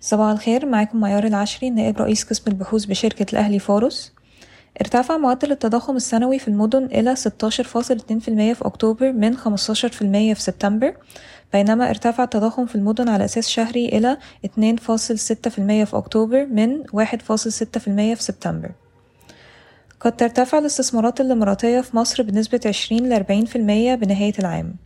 صباح الخير معاكم معيار العشري نائب رئيس قسم البحوث بشركة الأهلي فارس ارتفع معدل التضخم السنوي في المدن إلى 16.2% في أكتوبر من 15% في سبتمبر بينما ارتفع التضخم في المدن على أساس شهري إلى 2.6% في أكتوبر من 1.6% في سبتمبر. قد ترتفع الاستثمارات الإماراتية في مصر بنسبة 20 ل 40% بنهاية العام.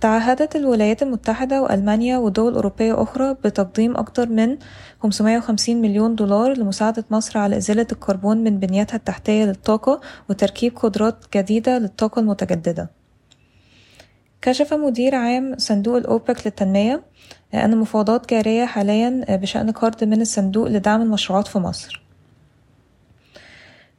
تعهدت الولايات المتحدة وألمانيا ودول أوروبية أخرى بتقديم أكثر من 550 مليون دولار لمساعدة مصر على إزالة الكربون من بنيتها التحتية للطاقة وتركيب قدرات جديدة للطاقة المتجددة. كشف مدير عام صندوق الأوبك للتنمية أن المفاوضات جارية حاليا بشأن قرض من الصندوق لدعم المشروعات في مصر.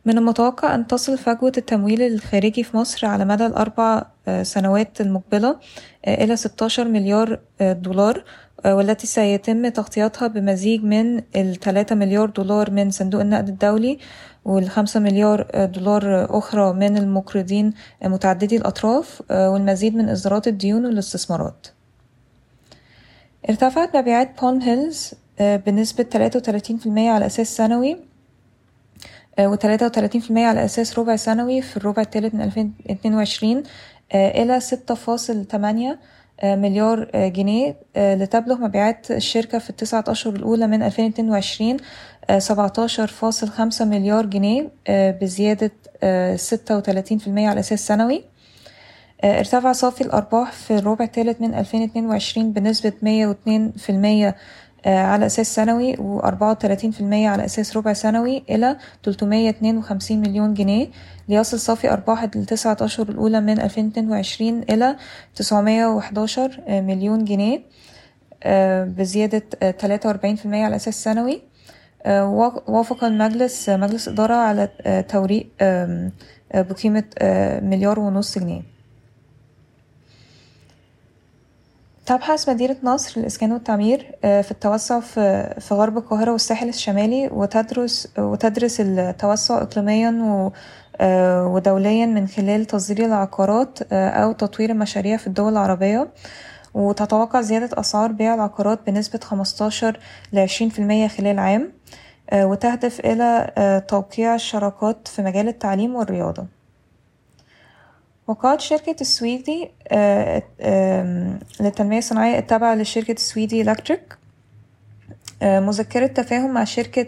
من المتوقع أن تصل فجوة التمويل الخارجي في مصر على مدى الأربع سنوات المقبلة إلى 16 مليار دولار والتي سيتم تغطيتها بمزيج من الثلاثة مليار دولار من صندوق النقد الدولي والخمسة مليار دولار أخرى من المقرضين متعددي الأطراف والمزيد من إصدارات الديون والاستثمارات. ارتفعت مبيعات Palm Hills بنسبة 33% على أساس سنوي في المية على أساس ربع سنوي في الربع الثالث من ألفين اتنين وعشرين إلى ستة فاصل تمانية مليار جنيه لتبلغ مبيعات الشركة في التسعة أشهر الأولى من ألفين اتنين وعشرين سبعتاشر فاصل خمسة مليار جنيه بزيادة ستة وتلاتين في المية على أساس سنوي. ارتفع صافي الأرباح في الربع الثالث من ألفين اتنين وعشرين بنسبة مية واتنين في المية على أساس سنوي وأربعة وتلاتين في المية على أساس ربع سنوي إلى تلتمية اتنين وخمسين مليون جنيه. ليصل صافي أرباح التسعة أشهر الأولى من ألفين اتنين وعشرين إلى تسعمية وحداشر مليون جنيه بزيادة وأربعين في المية على أساس سنوي. وافق المجلس مجلس إدارة على توريق بقيمة مليار ونص جنيه. تبحث مدينة نصر للإسكان والتعمير في التوسع في غرب القاهرة والساحل الشمالي وتدرس وتدرس التوسع إقليميا ودوليا من خلال تصدير العقارات أو تطوير المشاريع في الدول العربية. وتتوقع زيادة أسعار بيع العقارات بنسبة خمستاشر لعشرين في المية خلال عام وتهدف إلى توقيع الشراكات في مجال التعليم والرياضة. وقعت شركة السويدي للتنمية الصناعية التابعة لشركة السويدي إلكتريك مذكرة تفاهم مع شركة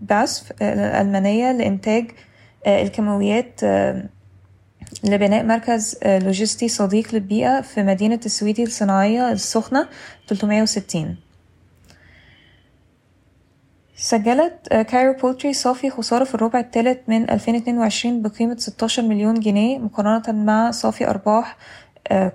باسف الألمانية لإنتاج الكيماويات لبناء مركز لوجستي صديق للبيئة في مدينة السويدي الصناعية السخنة 360 سجلت Cairo Poultry صافي خسارة في الربع الثالث من 2022 بقيمة 16 مليون جنيه مقارنة مع صافي أرباح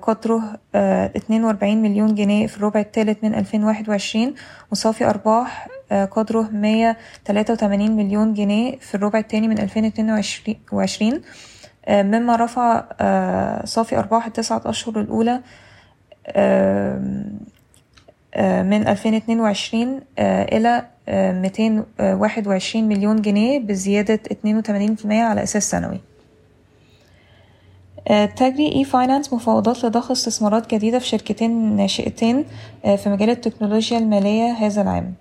قدره 42 مليون جنيه في الربع الثالث من 2021 وصافي أرباح قدره 183 مليون جنيه في الربع الثاني من 2022 مما رفع صافي أرباح التسعة أشهر الأولى من 2022 إلى 221 مليون جنيه بزيادة 82% على أساس سنوي. تجري إي فاينانس مفاوضات لضخ استثمارات جديدة في شركتين ناشئتين في مجال التكنولوجيا المالية هذا العام.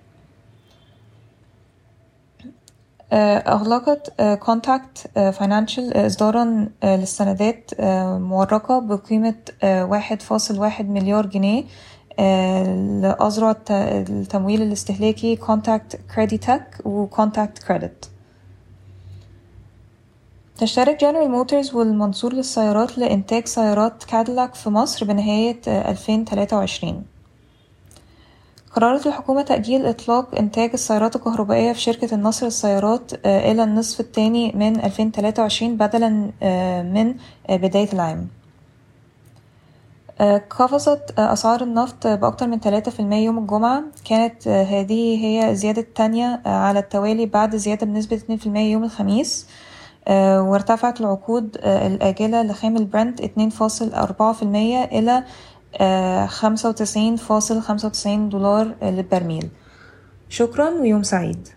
أغلقت Contact Financial إصدارا للسندات مورقة بقيمة واحد فاصل واحد مليار جنيه لأذرع التمويل الاستهلاكي Contact Creditech و Contact Credit تشترك جنرال موتورز والمنصور للسيارات لإنتاج سيارات كاديلاك في مصر بنهاية 2023 قررت الحكومة تأجيل إطلاق إنتاج السيارات الكهربائية في شركة النصر للسيارات إلى النصف الثاني من 2023 بدلا من بداية العام. قفزت أسعار النفط بأكتر من ثلاثة في المية يوم الجمعة. كانت هذه هي الزيادة التانية على التوالي بعد زيادة بنسبة اتنين في المية يوم الخميس. وارتفعت العقود الآجلة لخام البرنت اتنين فاصل أربعة في المية إلى خمسة وتسعين فاصل خمسة وتسعين دولار للبرميل. شكرا ويوم سعيد.